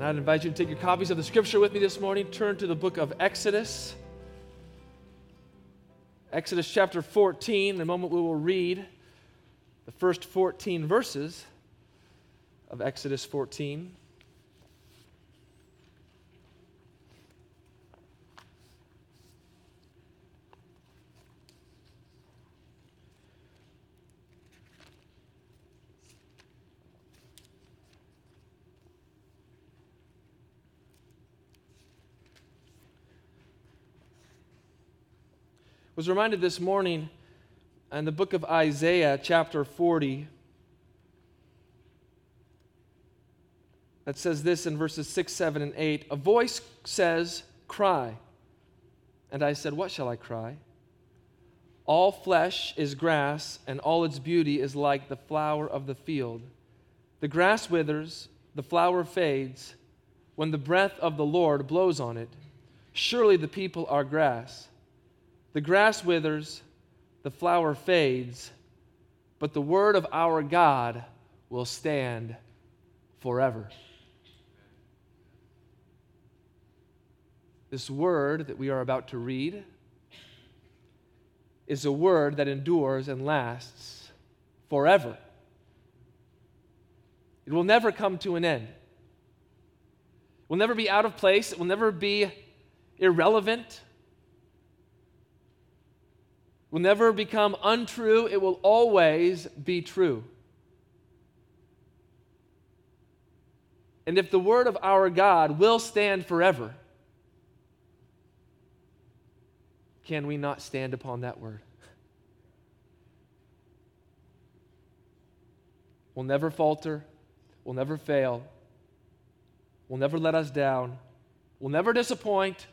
And I'd invite you to take your copies of the scripture with me this morning. Turn to the book of Exodus. Exodus chapter 14. In a moment, we will read the first 14 verses of Exodus 14. Was reminded this morning in the book of Isaiah, chapter 40, that says this in verses 6, 7, and 8 A voice says, Cry. And I said, What shall I cry? All flesh is grass, and all its beauty is like the flower of the field. The grass withers, the flower fades, when the breath of the Lord blows on it. Surely the people are grass. The grass withers, the flower fades, but the word of our God will stand forever. This word that we are about to read is a word that endures and lasts forever. It will never come to an end. It will never be out of place. It will never be irrelevant will never become untrue, it will always be true. And if the word of our God will stand forever, can we not stand upon that word? We'll never falter, we'll never fail, we'll never let us down, we'll never disappoint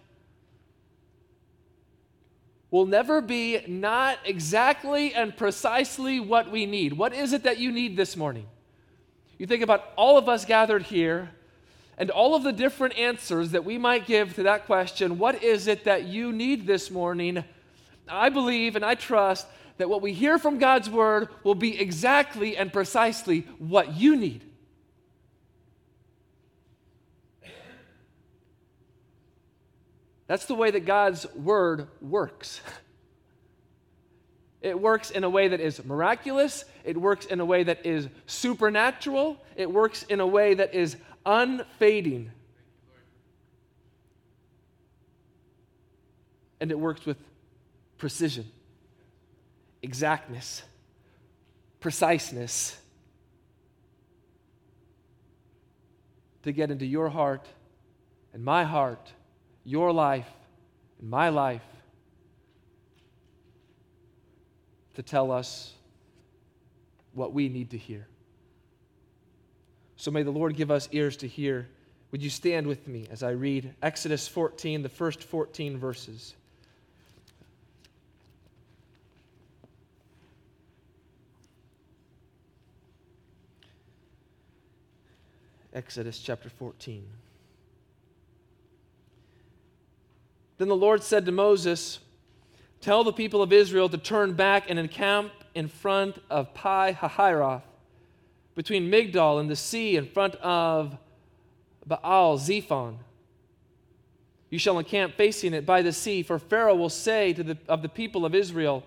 will never be not exactly and precisely what we need. What is it that you need this morning? You think about all of us gathered here and all of the different answers that we might give to that question what is it that you need this morning? I believe and I trust that what we hear from God's word will be exactly and precisely what you need. That's the way that God's word works. It works in a way that is miraculous. It works in a way that is supernatural. It works in a way that is unfading. And it works with precision, exactness, preciseness to get into your heart and my heart your life and my life to tell us what we need to hear. So may the Lord give us ears to hear. Would you stand with me as I read Exodus 14, the first 14 verses? Exodus chapter 14. Then the Lord said to Moses, Tell the people of Israel to turn back and encamp in front of Pi Hahiroth, between Migdol and the sea, in front of Baal Zephon. You shall encamp facing it by the sea, for Pharaoh will say to the, of the people of Israel,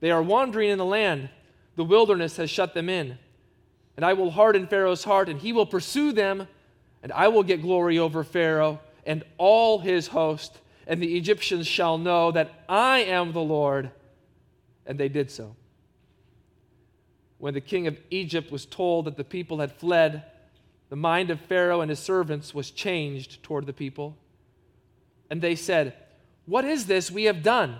They are wandering in the land, the wilderness has shut them in. And I will harden Pharaoh's heart, and he will pursue them, and I will get glory over Pharaoh and all his host and the Egyptians shall know that I am the Lord. And they did so. When the king of Egypt was told that the people had fled, the mind of Pharaoh and his servants was changed toward the people. And they said, What is this we have done?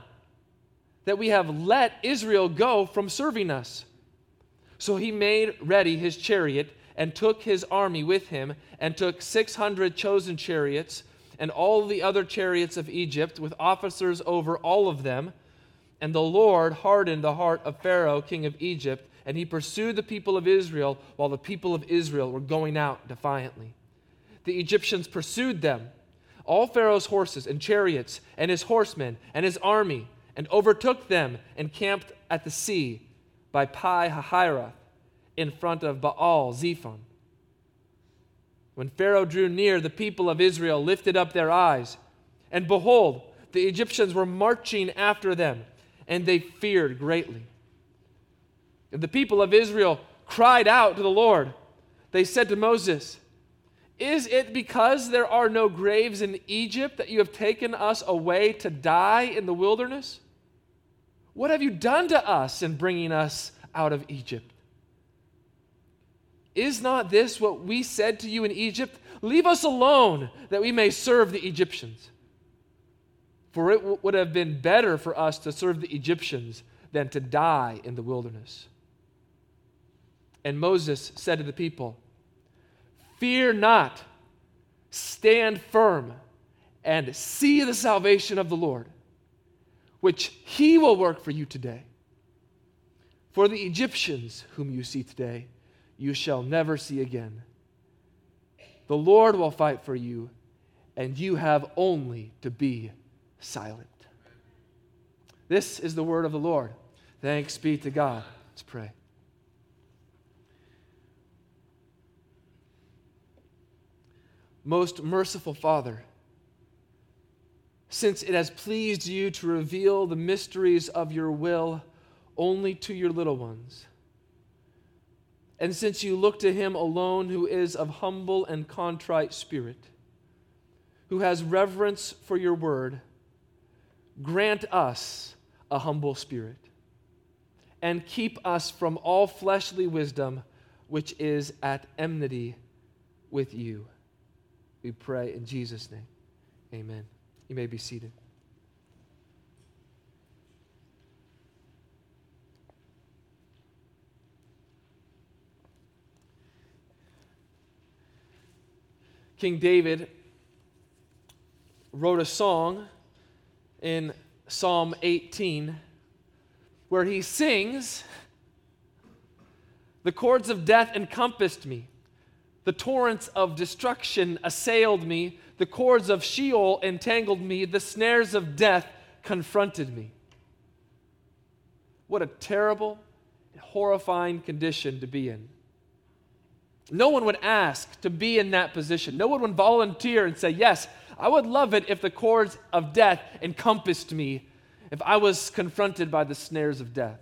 That we have let Israel go from serving us. So he made ready his chariot and took his army with him, and took 600 chosen chariots and all the other chariots of Egypt, with officers over all of them. And the Lord hardened the heart of Pharaoh, king of Egypt, and he pursued the people of Israel while the people of Israel were going out defiantly. The Egyptians pursued them, all Pharaoh's horses and chariots, and his horsemen and his army, and overtook them and camped at the sea by Pi Hahiroth in front of Baal Zephon. When Pharaoh drew near, the people of Israel lifted up their eyes, and behold, the Egyptians were marching after them, and they feared greatly. And the people of Israel cried out to the Lord. They said to Moses, Is it because there are no graves in Egypt that you have taken us away to die in the wilderness? What have you done to us in bringing us out of Egypt? Is not this what we said to you in Egypt? Leave us alone that we may serve the Egyptians. For it w- would have been better for us to serve the Egyptians than to die in the wilderness. And Moses said to the people, Fear not, stand firm, and see the salvation of the Lord, which he will work for you today. For the Egyptians whom you see today, you shall never see again. The Lord will fight for you, and you have only to be silent. This is the word of the Lord. Thanks be to God. Let's pray. Most merciful Father, since it has pleased you to reveal the mysteries of your will only to your little ones, and since you look to him alone who is of humble and contrite spirit, who has reverence for your word, grant us a humble spirit and keep us from all fleshly wisdom which is at enmity with you. We pray in Jesus' name. Amen. You may be seated. King David wrote a song in Psalm 18 where he sings, The cords of death encompassed me, the torrents of destruction assailed me, the cords of Sheol entangled me, the snares of death confronted me. What a terrible, horrifying condition to be in. No one would ask to be in that position. No one would volunteer and say, Yes, I would love it if the cords of death encompassed me, if I was confronted by the snares of death.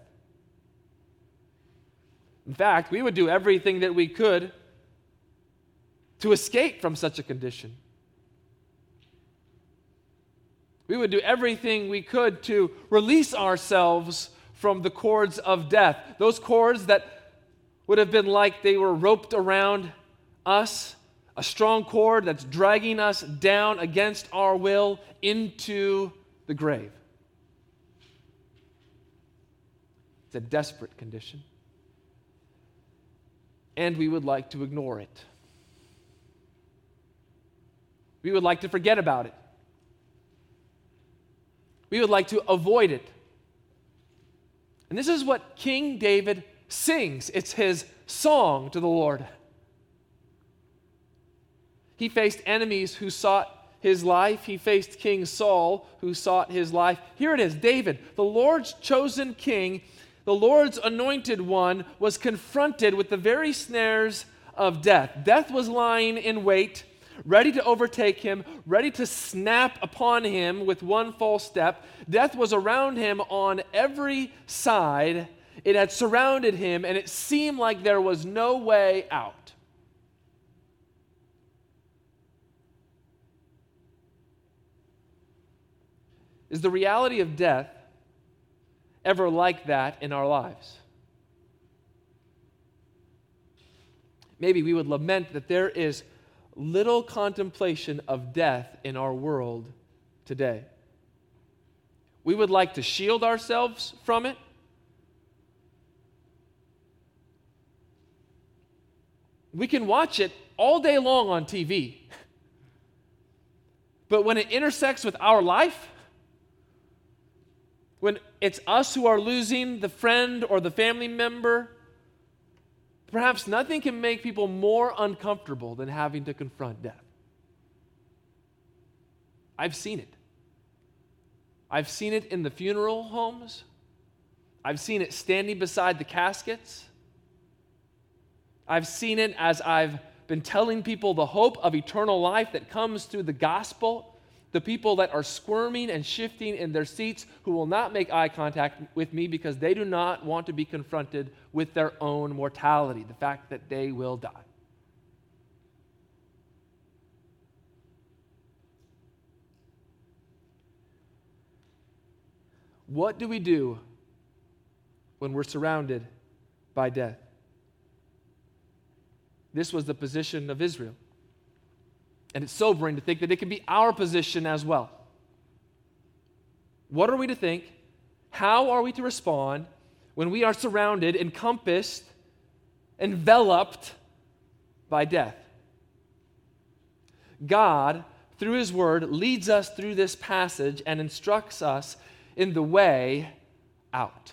In fact, we would do everything that we could to escape from such a condition. We would do everything we could to release ourselves from the cords of death, those cords that would have been like they were roped around us, a strong cord that's dragging us down against our will into the grave. It's a desperate condition. And we would like to ignore it. We would like to forget about it. We would like to avoid it. And this is what King David sings. It's his song to the Lord. He faced enemies who sought his life. He faced King Saul, who sought his life. Here it is David, the Lord's chosen king, the Lord's anointed one, was confronted with the very snares of death. Death was lying in wait, ready to overtake him, ready to snap upon him with one false step. Death was around him on every side it had surrounded him, and it seemed like there was no way out. Is the reality of death ever like that in our lives? Maybe we would lament that there is little contemplation of death in our world today. We would like to shield ourselves from it. We can watch it all day long on TV. But when it intersects with our life, when it's us who are losing the friend or the family member, perhaps nothing can make people more uncomfortable than having to confront death. I've seen it. I've seen it in the funeral homes. I've seen it standing beside the caskets. I've seen it as I've been telling people the hope of eternal life that comes through the gospel. The people that are squirming and shifting in their seats who will not make eye contact with me because they do not want to be confronted with their own mortality, the fact that they will die. What do we do when we're surrounded by death? This was the position of Israel. And it's sobering to think that it can be our position as well. What are we to think? How are we to respond when we are surrounded, encompassed, enveloped by death? God, through His Word, leads us through this passage and instructs us in the way out.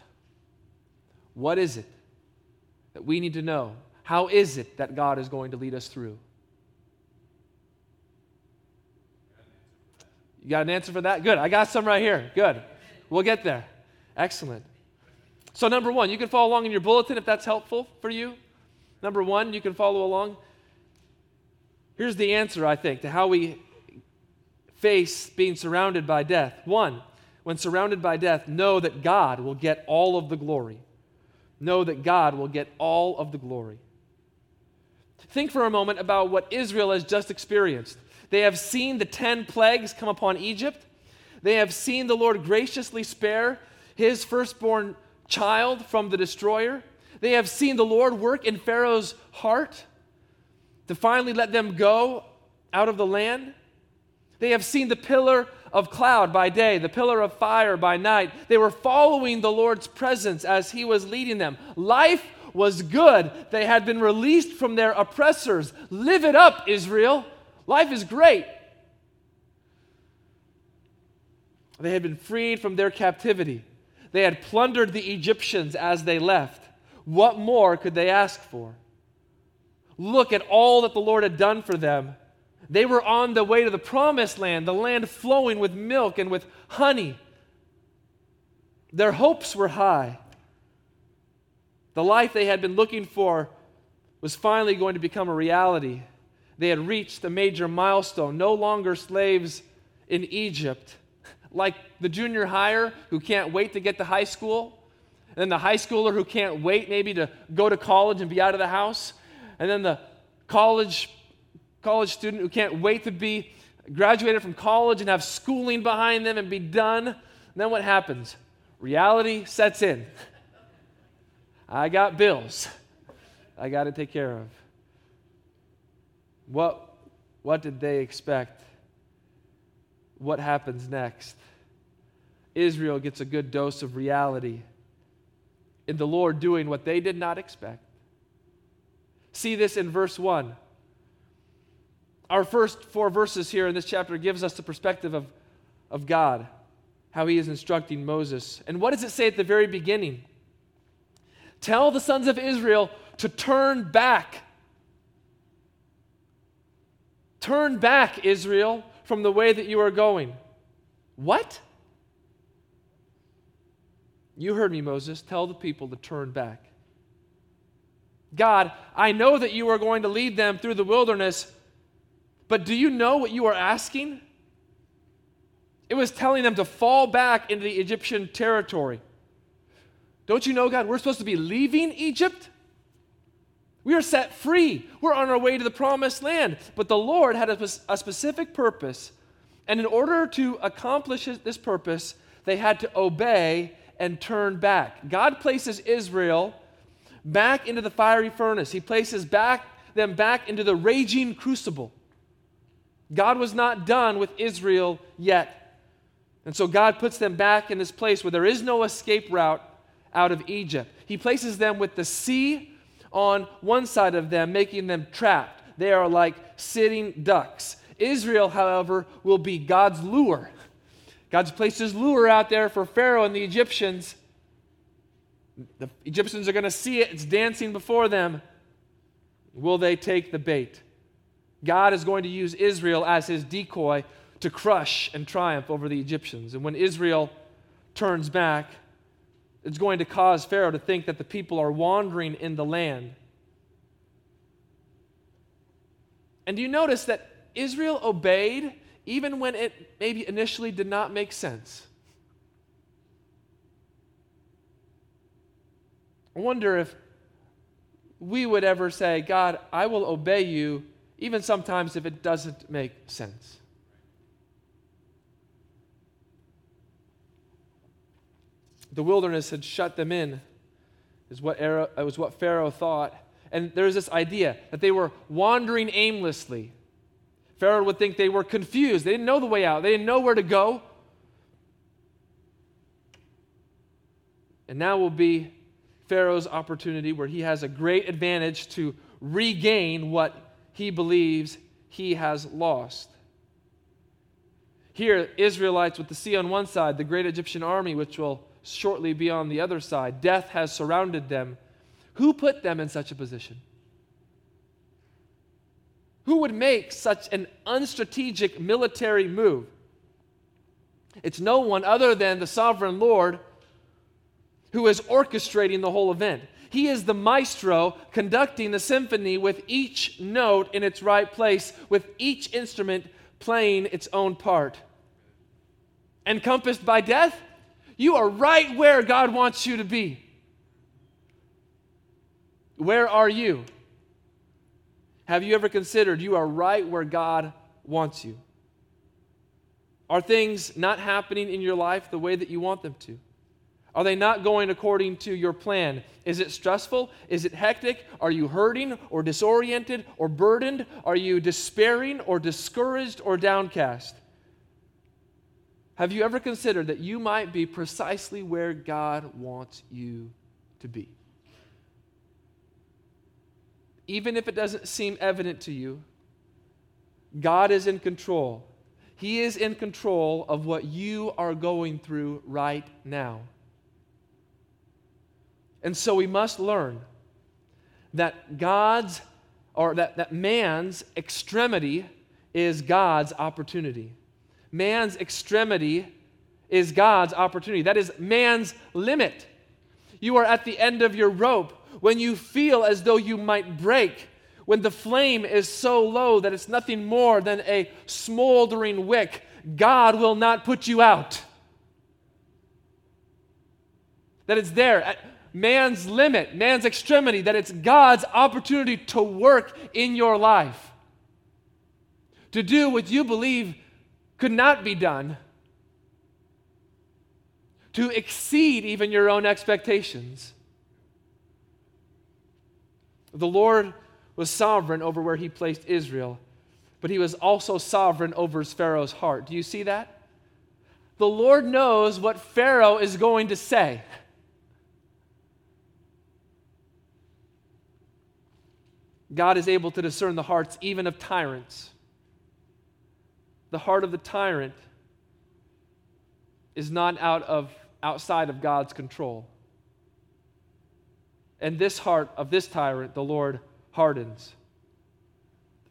What is it that we need to know? How is it that God is going to lead us through? You got an answer for that? Good. I got some right here. Good. We'll get there. Excellent. So, number one, you can follow along in your bulletin if that's helpful for you. Number one, you can follow along. Here's the answer, I think, to how we face being surrounded by death. One, when surrounded by death, know that God will get all of the glory. Know that God will get all of the glory. Think for a moment about what Israel has just experienced. They have seen the 10 plagues come upon Egypt. They have seen the Lord graciously spare his firstborn child from the destroyer. They have seen the Lord work in Pharaoh's heart to finally let them go out of the land. They have seen the pillar of cloud by day, the pillar of fire by night. They were following the Lord's presence as He was leading them. Life was good. They had been released from their oppressors. Live it up, Israel. Life is great. They had been freed from their captivity. They had plundered the Egyptians as they left. What more could they ask for? Look at all that the Lord had done for them they were on the way to the promised land, the land flowing with milk and with honey. Their hopes were high. The life they had been looking for was finally going to become a reality. They had reached a major milestone, no longer slaves in Egypt, like the junior higher who can't wait to get to high school, and then the high schooler who can't wait maybe to go to college and be out of the house, and then the college college student who can't wait to be graduated from college and have schooling behind them and be done. And then what happens? Reality sets in. I got bills I got to take care of. What, what did they expect? What happens next? Israel gets a good dose of reality in the Lord doing what they did not expect. See this in verse 1. Our first four verses here in this chapter gives us the perspective of, of God, how he is instructing Moses. And what does it say at the very beginning? Tell the sons of Israel to turn back. Turn back, Israel, from the way that you are going. What? You heard me, Moses. Tell the people to turn back. God, I know that you are going to lead them through the wilderness but do you know what you are asking? It was telling them to fall back into the Egyptian territory. Don't you know, God, we're supposed to be leaving Egypt? We are set free. We're on our way to the promised land. But the Lord had a, a specific purpose And in order to accomplish this purpose, they had to obey and turn back. God places Israel back into the fiery furnace. He places back them back into the raging crucible. God was not done with Israel yet. And so God puts them back in this place where there is no escape route out of Egypt. He places them with the sea on one side of them, making them trapped. They are like sitting ducks. Israel, however, will be God's lure. God's placed his lure out there for Pharaoh and the Egyptians. The Egyptians are going to see it, it's dancing before them. Will they take the bait? God is going to use Israel as his decoy to crush and triumph over the Egyptians. And when Israel turns back, it's going to cause Pharaoh to think that the people are wandering in the land. And do you notice that Israel obeyed even when it maybe initially did not make sense? I wonder if we would ever say, God, I will obey you, even sometimes if it doesn't make sense. The wilderness had shut them in, is what, Pharaoh, uh, was what Pharaoh thought. And there's this idea that they were wandering aimlessly. Pharaoh would think they were confused. They didn't know the way out, they didn't know where to go. And now will be Pharaoh's opportunity where he has a great advantage to regain what he believes he has lost. Here, Israelites with the sea on one side, the great Egyptian army, which will shortly be on the other side. Death has surrounded them. Who put them in such a position? Who would make such an unstrategic military move? It's no one other than the sovereign Lord who is orchestrating the whole event. He is the maestro conducting the symphony with each note in its right place, with each instrument playing its own part. Encompassed by death, you are right where God wants you to be. Where are you? Have you ever considered you are right where God wants you? Are things not happening in your life the way that you want them to? Are they not going according to your plan? Is it stressful? Is it hectic? Are you hurting or disoriented or burdened? Are you despairing or discouraged or downcast? Have you ever considered that you might be precisely where God wants you to be? Even if it doesn't seem evident to you, God is in control. He is in control of what you are going through right now. And so we must learn that God's or that, that man's extremity is God's opportunity man's extremity is God's opportunity. That is man's limit. You are at the end of your rope when you feel as though you might break, when the flame is so low that it's nothing more than a smoldering wick. God will not put you out. That it's there at man's limit, man's extremity, that it's God's opportunity to work in your life, to do what you believe could not be done, to exceed even your own expectations. The Lord was sovereign over where he placed Israel, but he was also sovereign over Pharaoh's heart. Do you see that? The Lord knows what Pharaoh is going to say. God is able to discern the hearts even of tyrants the heart of the tyrant is not out of outside of God's control. And this heart of this tyrant the Lord hardens.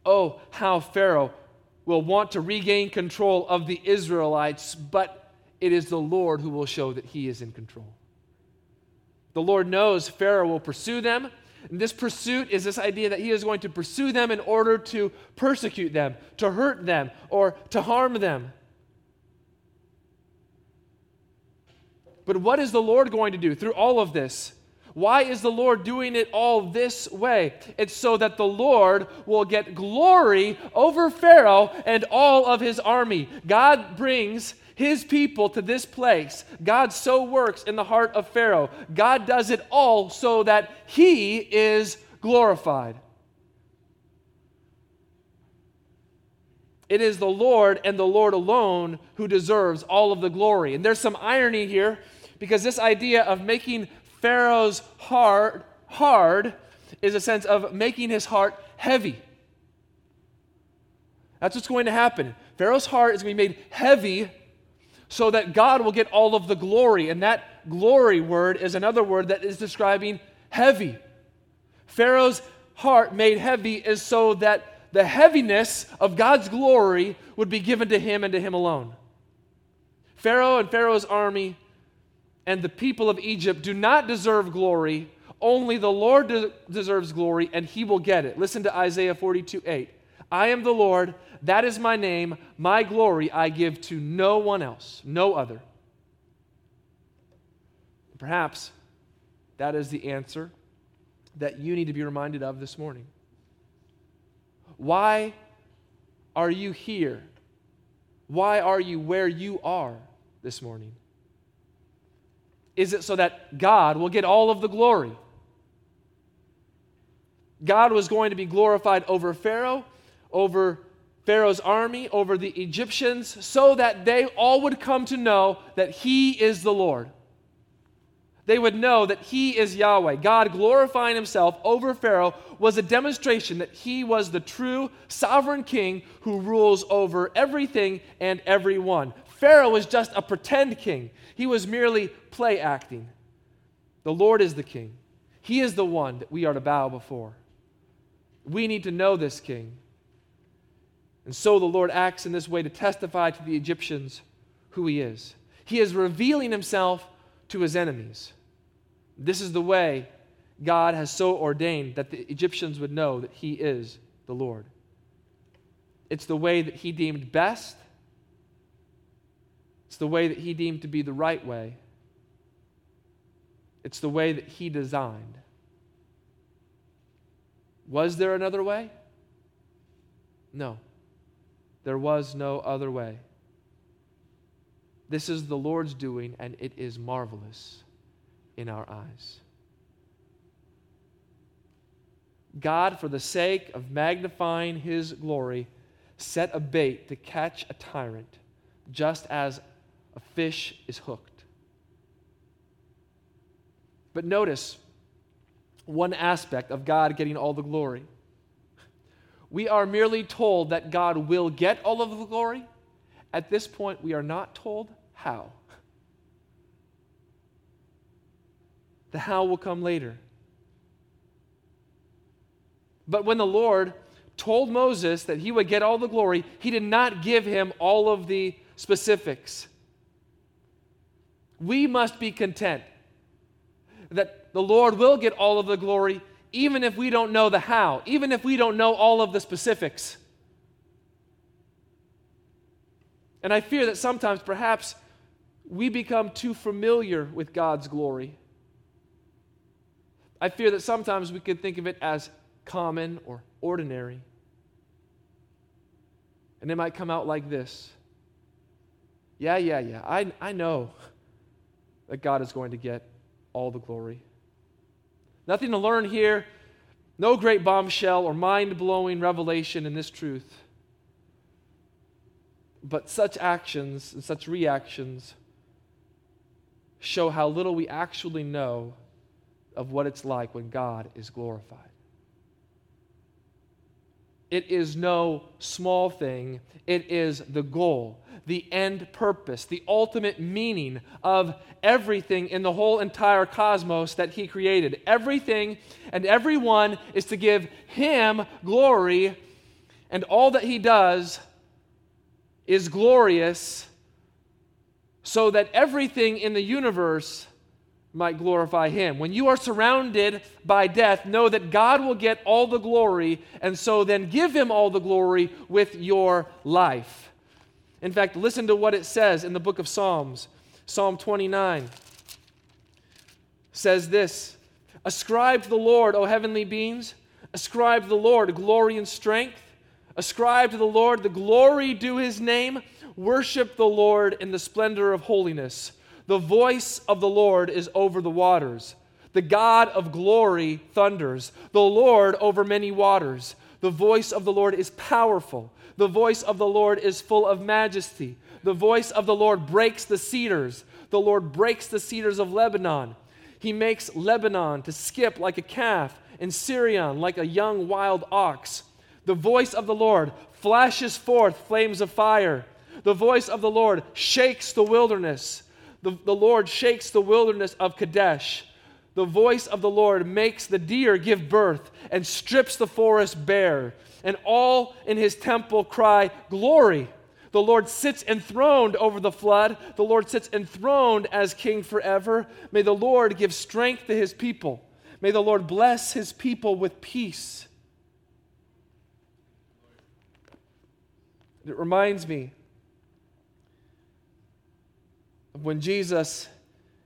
Oh, how Pharaoh will want to regain control of the Israelites, but it is the Lord who will show that he is in control. The Lord knows Pharaoh will pursue them this pursuit is this idea that he is going to pursue them in order to persecute them, to hurt them, or to harm them. But what is the Lord going to do through all of this? Why is the Lord doing it all this way? It's so that the Lord will get glory over Pharaoh and all of his army. God brings his people to this place. God so works in the heart of Pharaoh. God does it all so that he is glorified. It is the Lord and the Lord alone who deserves all of the glory. And there's some irony here because this idea of making Pharaoh's heart hard is a sense of making his heart heavy. That's what's going to happen. Pharaoh's heart is going to be made heavy so that God will get all of the glory. And that glory word is another word that is describing heavy. Pharaoh's heart made heavy is so that the heaviness of God's glory would be given to him and to him alone. Pharaoh and Pharaoh's army and the people of Egypt do not deserve glory. Only the Lord de- deserves glory, and he will get it. Listen to Isaiah 42 8. I am the Lord, that is my name. My glory I give to no one else, no other. Perhaps that is the answer that you need to be reminded of this morning. Why are you here? Why are you where you are this morning? Is it so that God will get all of the glory? God was going to be glorified over Pharaoh, over Pharaoh's army, over the Egyptians, so that they all would come to know that He is the Lord. They would know that He is Yahweh. God glorifying Himself over Pharaoh was a demonstration that He was the true sovereign king who rules over everything and everyone. Pharaoh was just a pretend king, he was merely play acting. The Lord is the king, He is the one that we are to bow before. We need to know this king. And so the Lord acts in this way to testify to the Egyptians who he is. He is revealing himself to his enemies. This is the way God has so ordained that the Egyptians would know that he is the Lord. It's the way that he deemed best it's the way that he deemed to be the right way. It's the way that he designed. Was there another way? No. There was no other way. This is the Lord's doing, and it is marvelous in our eyes. God, for the sake of magnifying his glory, set a bait to catch a tyrant, just as a fish is hooked. But notice one aspect of God getting all the glory. We are merely told that God will get all of the glory. At this point, we are not told how. The how will come later. But when the Lord told Moses that he would get all the glory, he did not give him all of the specifics. We must be content that the Lord will get all of the glory, even if we don't know the how, even if we don't know all of the specifics. And I fear that sometimes, perhaps, we become too familiar with God's glory. I fear that sometimes we could think of it as common or ordinary. And it might come out like this Yeah, yeah, yeah, I, I know that God is going to get all the glory. Nothing to learn here, no great bombshell or mind blowing revelation in this truth. But such actions and such reactions show how little we actually know of what it's like when God is glorified. It is no small thing, it is the goal the end purpose, the ultimate meaning of everything in the whole entire cosmos that He created. Everything and everyone is to give Him glory, and all that He does is glorious so that everything in the universe might glorify him. When you are surrounded by death, know that God will get all the glory, and so then give him all the glory with your life. In fact, listen to what it says in the book of Psalms. Psalm 29 says this Ascribe to the Lord, O heavenly beings. Ascribe to the Lord glory and strength. Ascribe to the Lord the glory due his name. Worship the Lord in the splendor of holiness. The voice of the Lord is over the waters. The God of glory thunders. The Lord over many waters. The voice of the Lord is powerful. The voice of the Lord is full of majesty. The voice of the Lord breaks the cedars. The Lord breaks the cedars of Lebanon. He makes Lebanon to skip like a calf, and Sirion like a young wild ox. The voice of the Lord flashes forth flames of fire. The voice of the Lord shakes the wilderness. The, the Lord shakes the wilderness of Kadesh. The voice of the Lord makes the deer give birth and strips the forest bare. And all in his temple cry, Glory! The Lord sits enthroned over the flood. The Lord sits enthroned as king forever. May the Lord give strength to his people. May the Lord bless his people with peace. It reminds me of when Jesus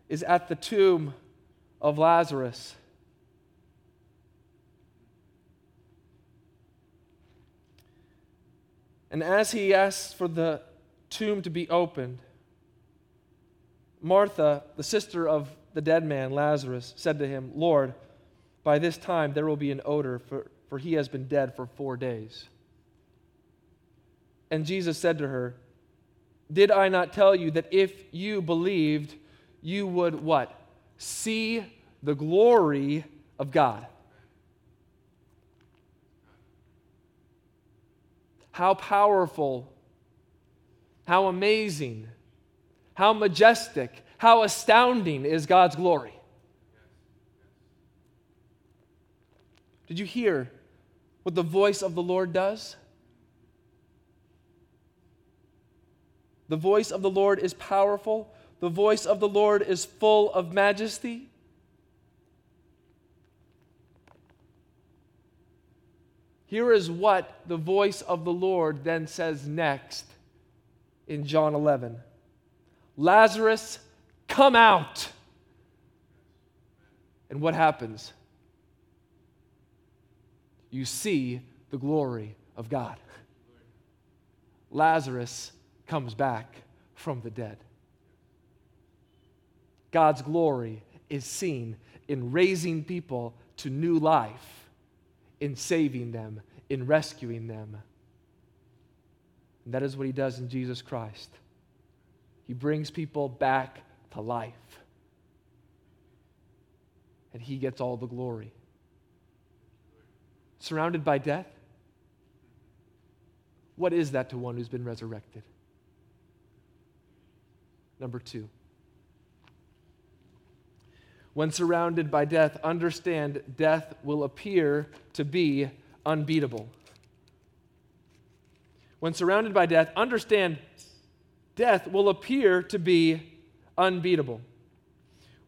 is at the tomb of Lazarus. And as he asks for the tomb to be opened, Martha, the sister of the dead man, Lazarus, said to him, Lord, by this time there will be an odor, for, for he has been dead for four days. And Jesus said to her, Did I not tell you that if you believed, you would what? See the glory of God. How powerful, how amazing, how majestic, how astounding is God's glory. Did you hear what the voice of the Lord does? The voice of the Lord is powerful. The voice of the Lord is full of majesty. Here is what the voice of the Lord then says next in John 11 Lazarus, come out. And what happens? You see the glory of God. Lazarus comes back from the dead. God's glory is seen in raising people to new life in saving them, in rescuing them. And that is what he does in Jesus Christ. He brings people back to life. And he gets all the glory. Surrounded by death? What is that to one who's been resurrected? Number two. When surrounded by death, understand death will appear to be unbeatable. When surrounded by death, understand death will appear to be unbeatable.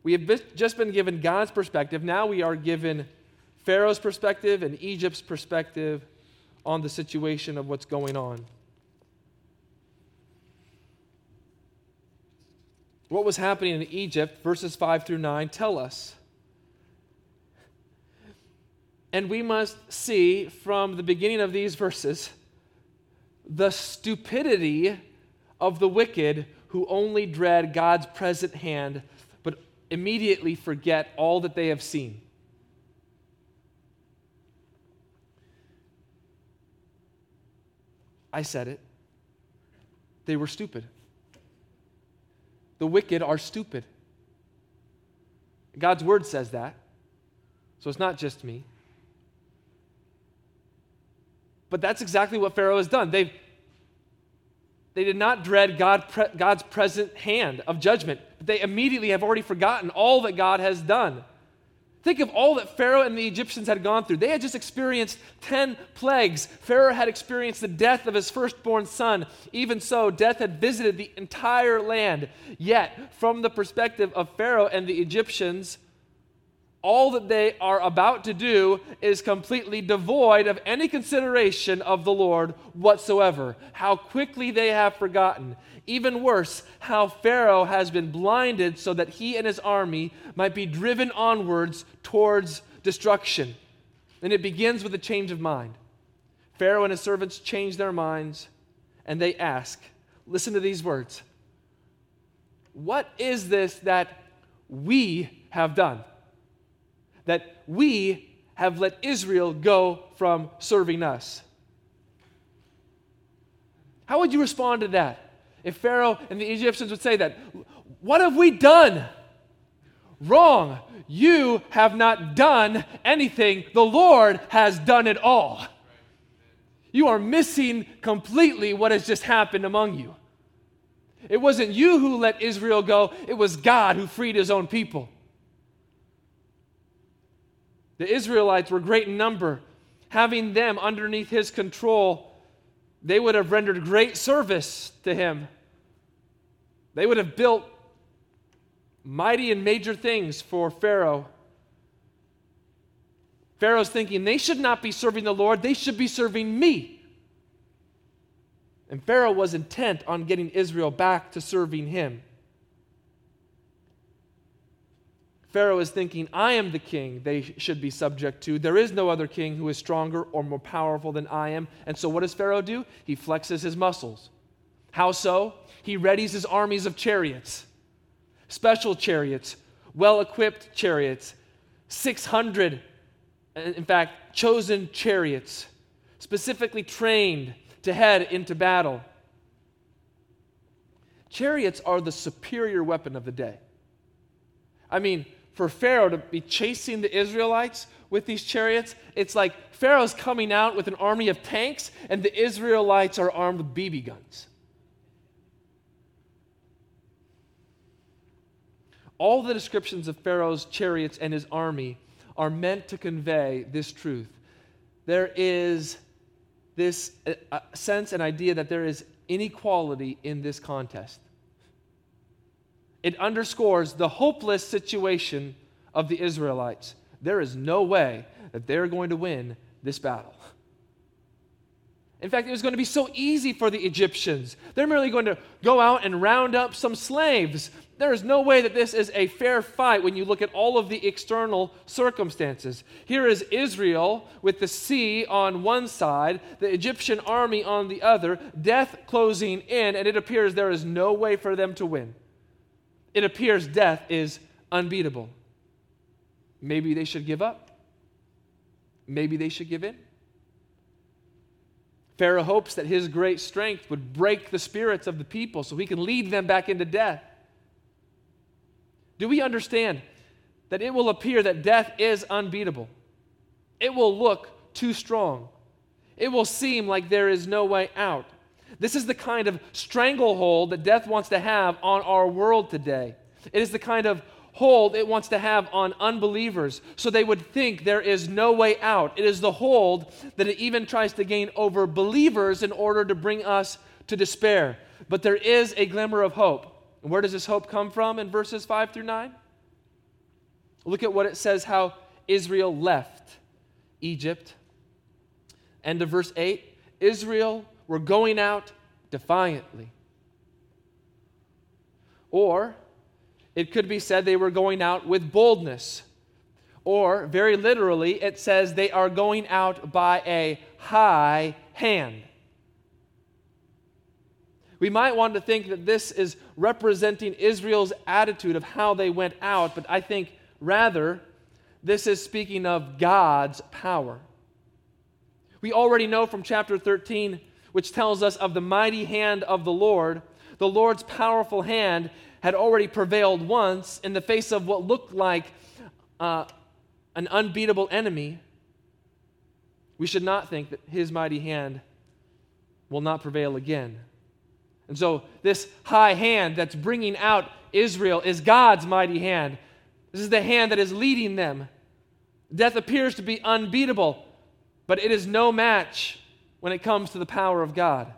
We have just been given God's perspective. Now we are given Pharaoh's perspective and Egypt's perspective on the situation of what's going on. What was happening in Egypt, verses 5 through 9, tell us. And we must see from the beginning of these verses the stupidity of the wicked who only dread God's present hand but immediately forget all that they have seen. I said it. They were stupid. The wicked are stupid. God's word says that. So it's not just me. But that's exactly what Pharaoh has done. They've, they did not dread God, God's present hand of judgment. but They immediately have already forgotten all that God has done. Think of all that Pharaoh and the Egyptians had gone through. They had just experienced 10 plagues. Pharaoh had experienced the death of his firstborn son. Even so, death had visited the entire land. Yet, from the perspective of Pharaoh and the Egyptians, all that they are about to do is completely devoid of any consideration of the Lord whatsoever. How quickly they have forgotten. Even worse, how Pharaoh has been blinded so that he and his army might be driven onwards towards destruction. And it begins with a change of mind. Pharaoh and his servants change their minds and they ask, listen to these words What is this that we have done? That we have let Israel go from serving us. How would you respond to that? If Pharaoh and the Egyptians would say that, what have we done? Wrong. You have not done anything. The Lord has done it all. You are missing completely what has just happened among you. It wasn't you who let Israel go, it was God who freed his own people. The Israelites were great in number. Having them underneath his control, they would have rendered great service to him. They would have built mighty and major things for Pharaoh. Pharaoh's thinking they should not be serving the Lord, they should be serving me. And Pharaoh was intent on getting Israel back to serving him. Pharaoh is thinking, I am the king they should be subject to. There is no other king who is stronger or more powerful than I am. And so, what does Pharaoh do? He flexes his muscles. How so? He readies his armies of chariots, special chariots, well equipped chariots, 600, in fact, chosen chariots, specifically trained to head into battle. Chariots are the superior weapon of the day. I mean, for Pharaoh to be chasing the Israelites with these chariots, it's like Pharaoh's coming out with an army of tanks, and the Israelites are armed with BB guns. All the descriptions of Pharaoh's chariots and his army are meant to convey this truth. There is this uh, sense and idea that there is inequality in this contest it underscores the hopeless situation of the Israelites. There is no way that they're going to win this battle. In fact, it was going to be so easy for the Egyptians. They're merely going to go out and round up some slaves. There is no way that this is a fair fight when you look at all of the external circumstances. Here is Israel with the sea on one side, the Egyptian army on the other, death closing in, and it appears there is no way for them to win it appears death is unbeatable. Maybe they should give up. Maybe they should give in. Pharaoh hopes that his great strength would break the spirits of the people so he can lead them back into death. Do we understand that it will appear that death is unbeatable? It will look too strong. It will seem like there is no way out. This is the kind of stranglehold that death wants to have on our world today. It is the kind of hold it wants to have on unbelievers so they would think there is no way out. It is the hold that it even tries to gain over believers in order to bring us to despair. But there is a glimmer of hope. And where does this hope come from in verses 5 through 9? Look at what it says how Israel left Egypt. End of verse 8 Israel were going out defiantly. Or it could be said they were going out with boldness. Or, very literally, it says they are going out by a high hand. We might want to think that this is representing Israel's attitude of how they went out, but I think rather this is speaking of God's power. We already know from chapter 13 which tells us of the mighty hand of the Lord, the Lord's powerful hand had already prevailed once in the face of what looked like uh, an unbeatable enemy. We should not think that his mighty hand will not prevail again. And so, this high hand that's bringing out Israel is God's mighty hand. This is the hand that is leading them. Death appears to be unbeatable, but it is no match when it comes to the power of God.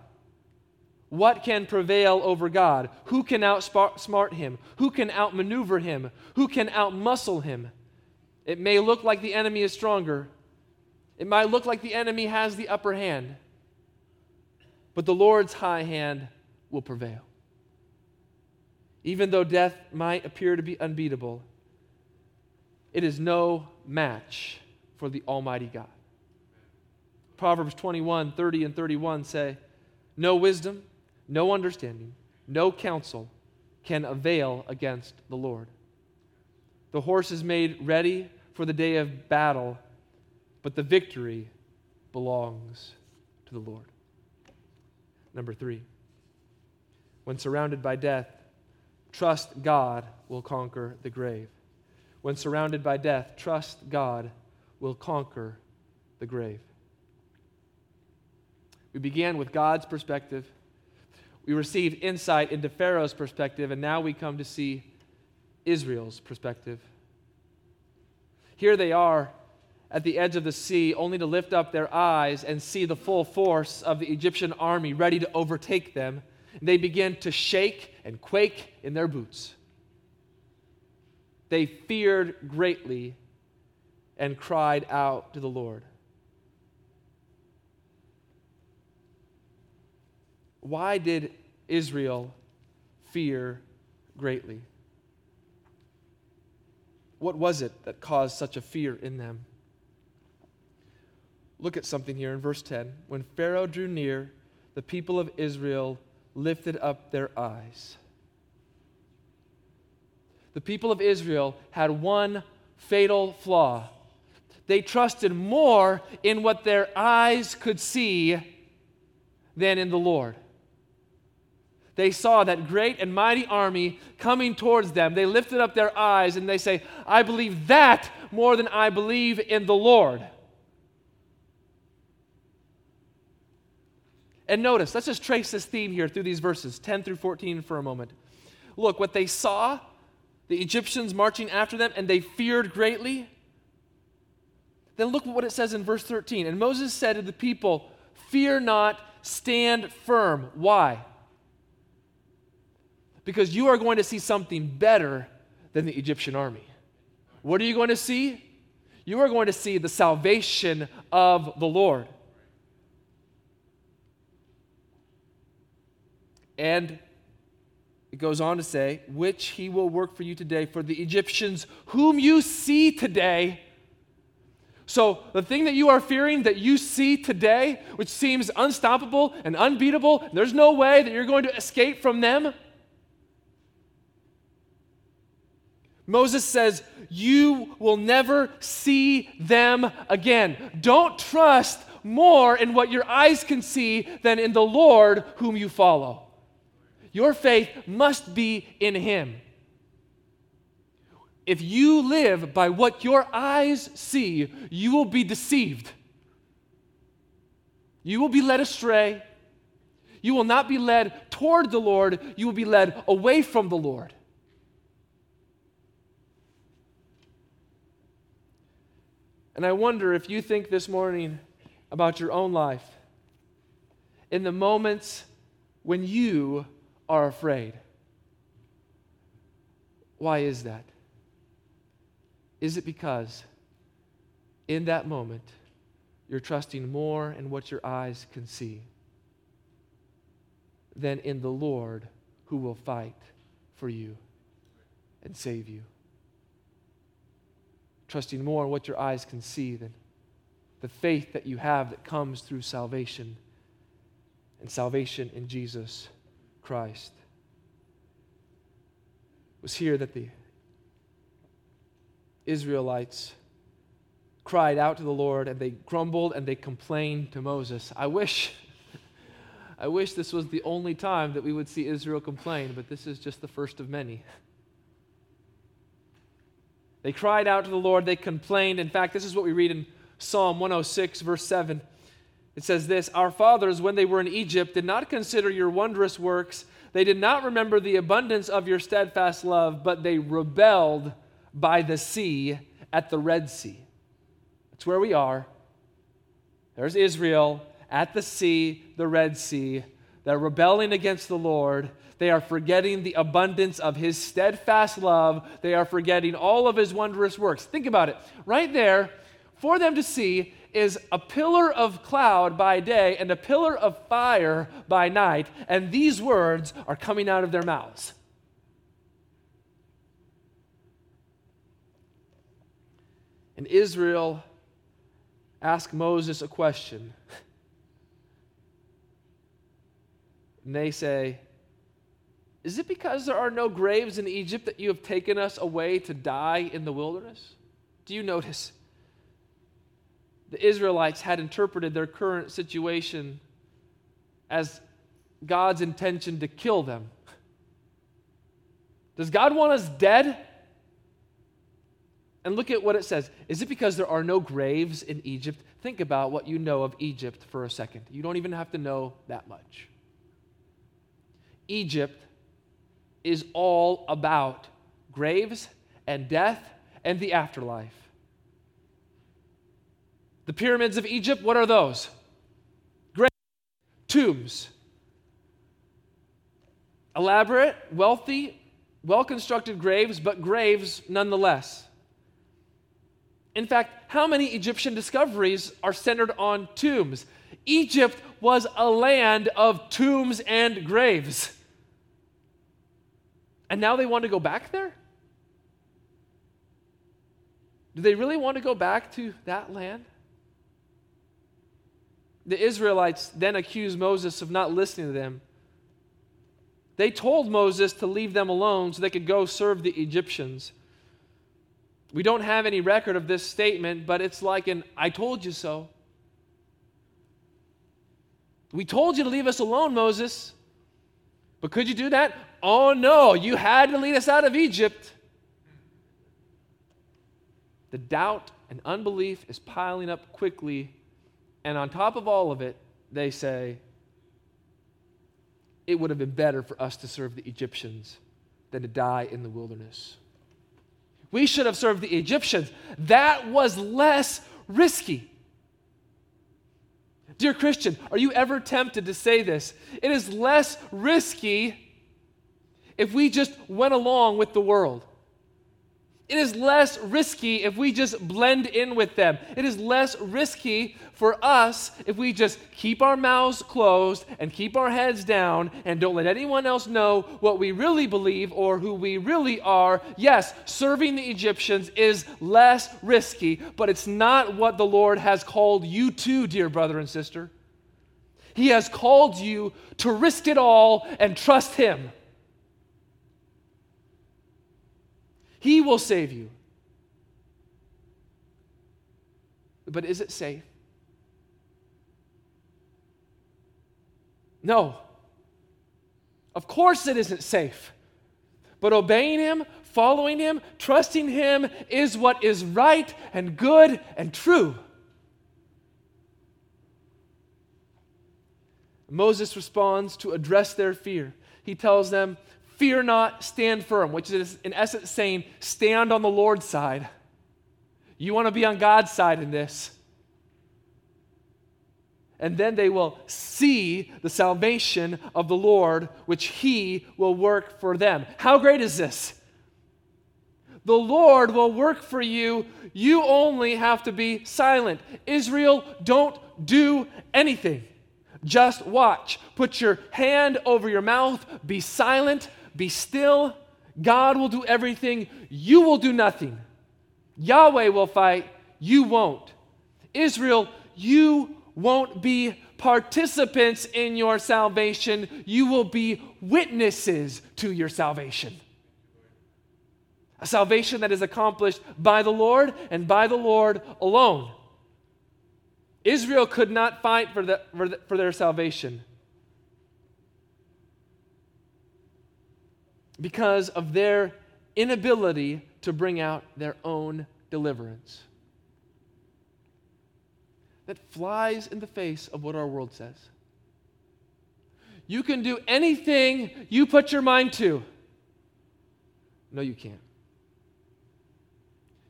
What can prevail over God? Who can outsmart him? Who can outmaneuver him? Who can outmuscle him? It may look like the enemy is stronger. It might look like the enemy has the upper hand. But the Lord's high hand will prevail. Even though death might appear to be unbeatable, it is no match for the Almighty God. Proverbs 21 30 and 31 say, No wisdom, no understanding, no counsel can avail against the Lord. The horse is made ready for the day of battle, but the victory belongs to the Lord. Number three, when surrounded by death, trust God will conquer the grave. When surrounded by death, trust God will conquer the grave. We began with God's perspective. We received insight into Pharaoh's perspective, and now we come to see Israel's perspective. Here they are at the edge of the sea, only to lift up their eyes and see the full force of the Egyptian army ready to overtake them. They begin to shake and quake in their boots. They feared greatly and cried out to the Lord. Why did Israel fear greatly? What was it that caused such a fear in them? Look at something here in verse 10. When Pharaoh drew near, the people of Israel lifted up their eyes. The people of Israel had one fatal flaw. They trusted more in what their eyes could see than in the Lord. They saw that great and mighty army coming towards them. They lifted up their eyes and they say, I believe that more than I believe in the Lord. And notice, let's just trace this theme here through these verses, 10 through 14, for a moment. Look, what they saw, the Egyptians marching after them, and they feared greatly. Then look at what it says in verse 13. And Moses said to the people, Fear not, stand firm. Why? Because you are going to see something better than the Egyptian army. What are you going to see? You are going to see the salvation of the Lord. And it goes on to say, which he will work for you today, for the Egyptians whom you see today. So, the thing that you are fearing that you see today, which seems unstoppable and unbeatable, there's no way that you're going to escape from them. Moses says, You will never see them again. Don't trust more in what your eyes can see than in the Lord whom you follow. Your faith must be in Him. If you live by what your eyes see, you will be deceived. You will be led astray. You will not be led toward the Lord, you will be led away from the Lord. And I wonder if you think this morning about your own life in the moments when you are afraid. Why is that? Is it because in that moment you're trusting more in what your eyes can see than in the Lord who will fight for you and save you? Trusting more in what your eyes can see than the faith that you have that comes through salvation and salvation in Jesus Christ. It was here that the Israelites cried out to the Lord and they grumbled and they complained to Moses. I wish I wish this was the only time that we would see Israel complain, but this is just the first of many. They cried out to the Lord, they complained. In fact, this is what we read in Psalm 106, verse 7. It says this Our fathers, when they were in Egypt, did not consider your wondrous works. They did not remember the abundance of your steadfast love, but they rebelled by the sea at the Red Sea. That's where we are. There's Israel at the sea, the Red Sea. They're rebelling against the Lord. They are forgetting the abundance of his steadfast love. They are forgetting all of his wondrous works. Think about it. Right there, for them to see, is a pillar of cloud by day and a pillar of fire by night, and these words are coming out of their mouths. And Israel asked Moses a question. And they say, Is it because there are no graves in Egypt that you have taken us away to die in the wilderness? Do you notice? The Israelites had interpreted their current situation as God's intention to kill them. Does God want us dead? And look at what it says. Is it because there are no graves in Egypt? Think about what you know of Egypt for a second. You don't even have to know that much. Egypt is all about graves and death and the afterlife. The pyramids of Egypt, what are those? Graves, tombs. Elaborate, wealthy, well constructed graves, but graves nonetheless. In fact, how many Egyptian discoveries are centered on tombs? Egypt was a land of tombs and graves. And now they want to go back there? Do they really want to go back to that land? The Israelites then accused Moses of not listening to them. They told Moses to leave them alone so they could go serve the Egyptians. We don't have any record of this statement, but it's like an I told you so. We told you to leave us alone, Moses. But could you do that? Oh no, you had to lead us out of Egypt. The doubt and unbelief is piling up quickly. And on top of all of it, they say, it would have been better for us to serve the Egyptians than to die in the wilderness. We should have served the Egyptians. That was less risky. Dear Christian, are you ever tempted to say this? It is less risky if we just went along with the world. It is less risky if we just blend in with them. It is less risky for us if we just keep our mouths closed and keep our heads down and don't let anyone else know what we really believe or who we really are. Yes, serving the Egyptians is less risky, but it's not what the Lord has called you to, dear brother and sister. He has called you to risk it all and trust Him. He will save you. But is it safe? No. Of course it isn't safe. But obeying Him, following Him, trusting Him is what is right and good and true. Moses responds to address their fear. He tells them, Fear not, stand firm, which is in essence saying, stand on the Lord's side. You want to be on God's side in this. And then they will see the salvation of the Lord, which He will work for them. How great is this? The Lord will work for you. You only have to be silent. Israel, don't do anything. Just watch. Put your hand over your mouth. Be silent. Be still. God will do everything. You will do nothing. Yahweh will fight. You won't. Israel, you won't be participants in your salvation. You will be witnesses to your salvation. A salvation that is accomplished by the Lord and by the Lord alone. Israel could not fight for, the, for, the, for their salvation. Because of their inability to bring out their own deliverance. That flies in the face of what our world says. You can do anything you put your mind to. No, you can't.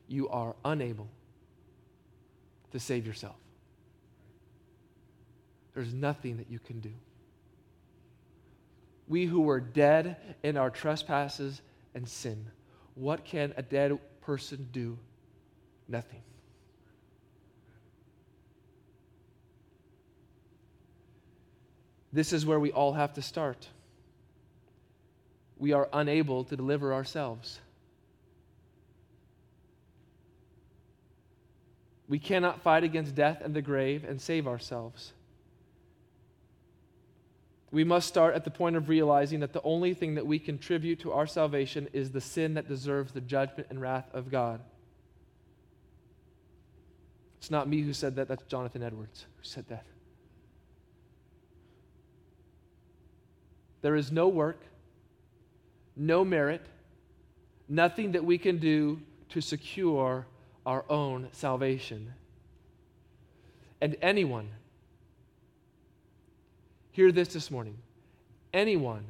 You are unable to save yourself. There's nothing that you can do. We who were dead in our trespasses and sin. What can a dead person do? Nothing. This is where we all have to start. We are unable to deliver ourselves. We cannot fight against death and the grave and save ourselves. We must start at the point of realizing that the only thing that we contribute to our salvation is the sin that deserves the judgment and wrath of God. It's not me who said that, that's Jonathan Edwards who said that. There is no work, no merit, nothing that we can do to secure our own salvation. And anyone, hear this this morning, anyone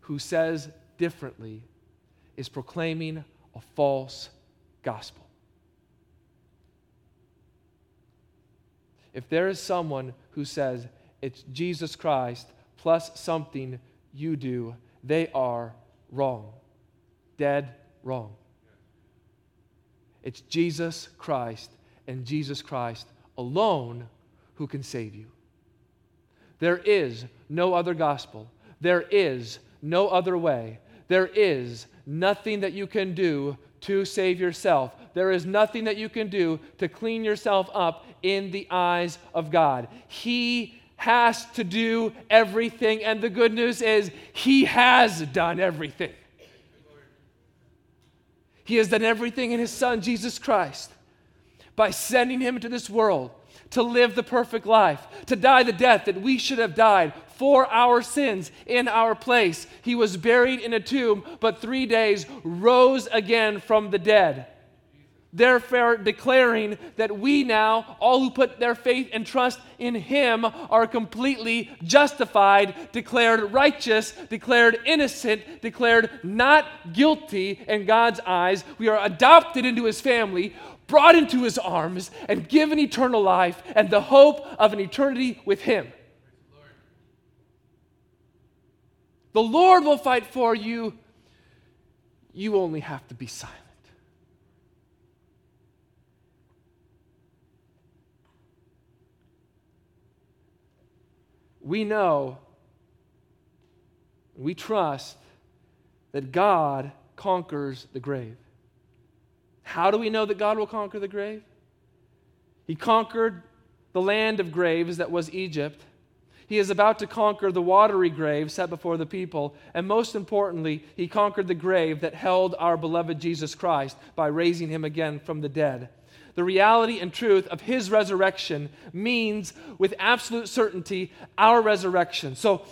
who says differently is proclaiming a false gospel. If there is someone who says it's Jesus Christ plus something you do, they are wrong. Dead wrong. It's Jesus Christ and Jesus Christ alone who can save you. There is no other gospel. There is no other way. There is nothing that you can do to save yourself. There is nothing that you can do to clean yourself up in the eyes of God. He has to do everything. And the good news is, He has done everything. He has done everything in His Son, Jesus Christ, by sending Him into this world to live the perfect life, to die the death that we should have died for our sins in our place. He was buried in a tomb, but three days rose again from the dead therefore declaring that we now, all who put their faith and trust in Him, are completely justified, declared righteous, declared innocent, declared not guilty in God's eyes. We are adopted into His family, brought into His arms, and given eternal life and the hope of an eternity with Him. The Lord will fight for you. You only have to be silent. we know, we trust that God conquers the grave. How do we know that God will conquer the grave? He conquered the land of graves that was Egypt. He is about to conquer the watery grave set before the people. And most importantly, he conquered the grave that held our beloved Jesus Christ by raising him again from the dead the reality and truth of his resurrection means with absolute certainty our resurrection. So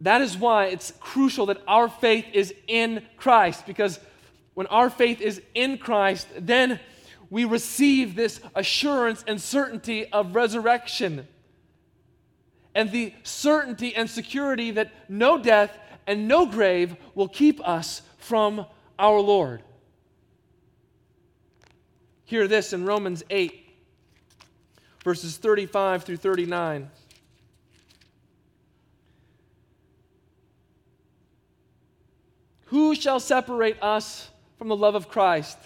that is why it's crucial that our faith is in Christ, because when our faith is in Christ, then we receive this assurance and certainty of resurrection. And the certainty and security that no death and no grave will keep us from our Lord. Hear this in Romans 8, verses 35 through 39. Who shall separate us from the love of Christ?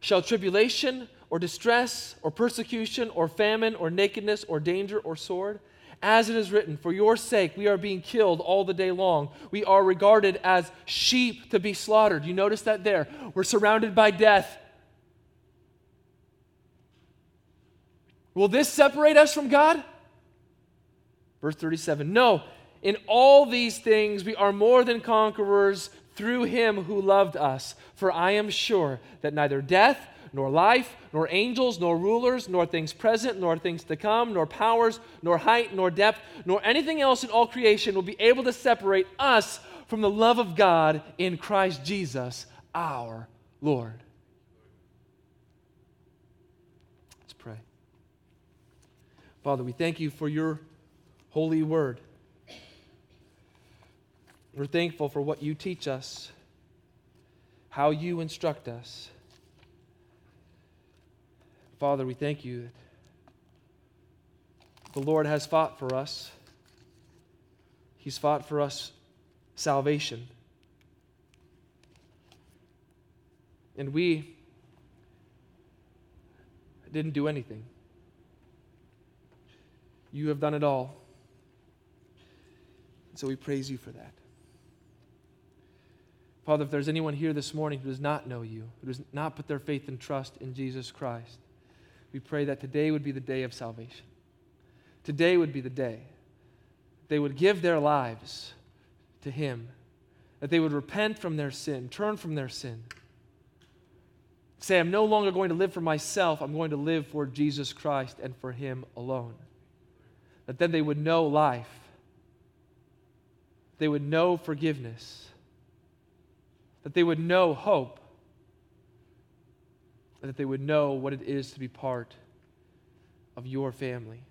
Shall tribulation or distress or persecution or famine or nakedness or danger or sword? As it is written, For your sake we are being killed all the day long. We are regarded as sheep to be slaughtered. You notice that there. We're surrounded by death. Will this separate us from God? Verse 37 No, in all these things we are more than conquerors through him who loved us. For I am sure that neither death, nor life, nor angels, nor rulers, nor things present, nor things to come, nor powers, nor height, nor depth, nor anything else in all creation will be able to separate us from the love of God in Christ Jesus our Lord. Let's pray. Father, we thank you for your holy word. We're thankful for what you teach us, how you instruct us. Father, we thank you that the Lord has fought for us. He's fought for us salvation. And we didn't do anything. You have done it all. So we praise you for that. Father, if there's anyone here this morning who does not know you, who does not put their faith and trust in Jesus Christ, we pray that today would be the day of salvation. Today would be the day they would give their lives to Him, that they would repent from their sin, turn from their sin. Say, I'm no longer going to live for myself, I'm going to live for Jesus Christ and for Him alone. That then they would know life, they would know forgiveness that they would know hope, that they would know what it is to be part of your family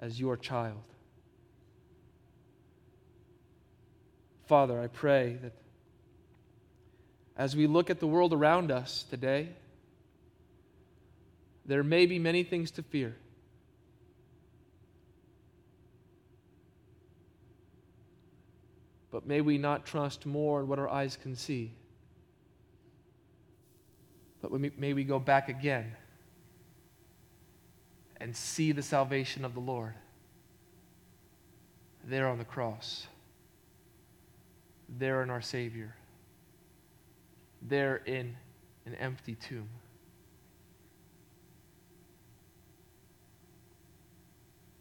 as your child. Father, I pray that as we look at the world around us today, there may be many things to fear. But may we not trust more in what our eyes can see. But may we go back again and see the salvation of the Lord there on the cross, there in our Savior, there in an empty tomb.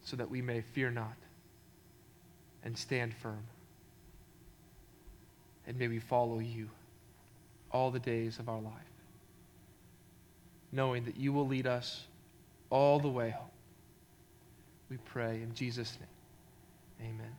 So that we may fear not and stand firm and may we follow you all the days of our life, knowing that you will lead us all the way home. We pray in Jesus' name. Amen.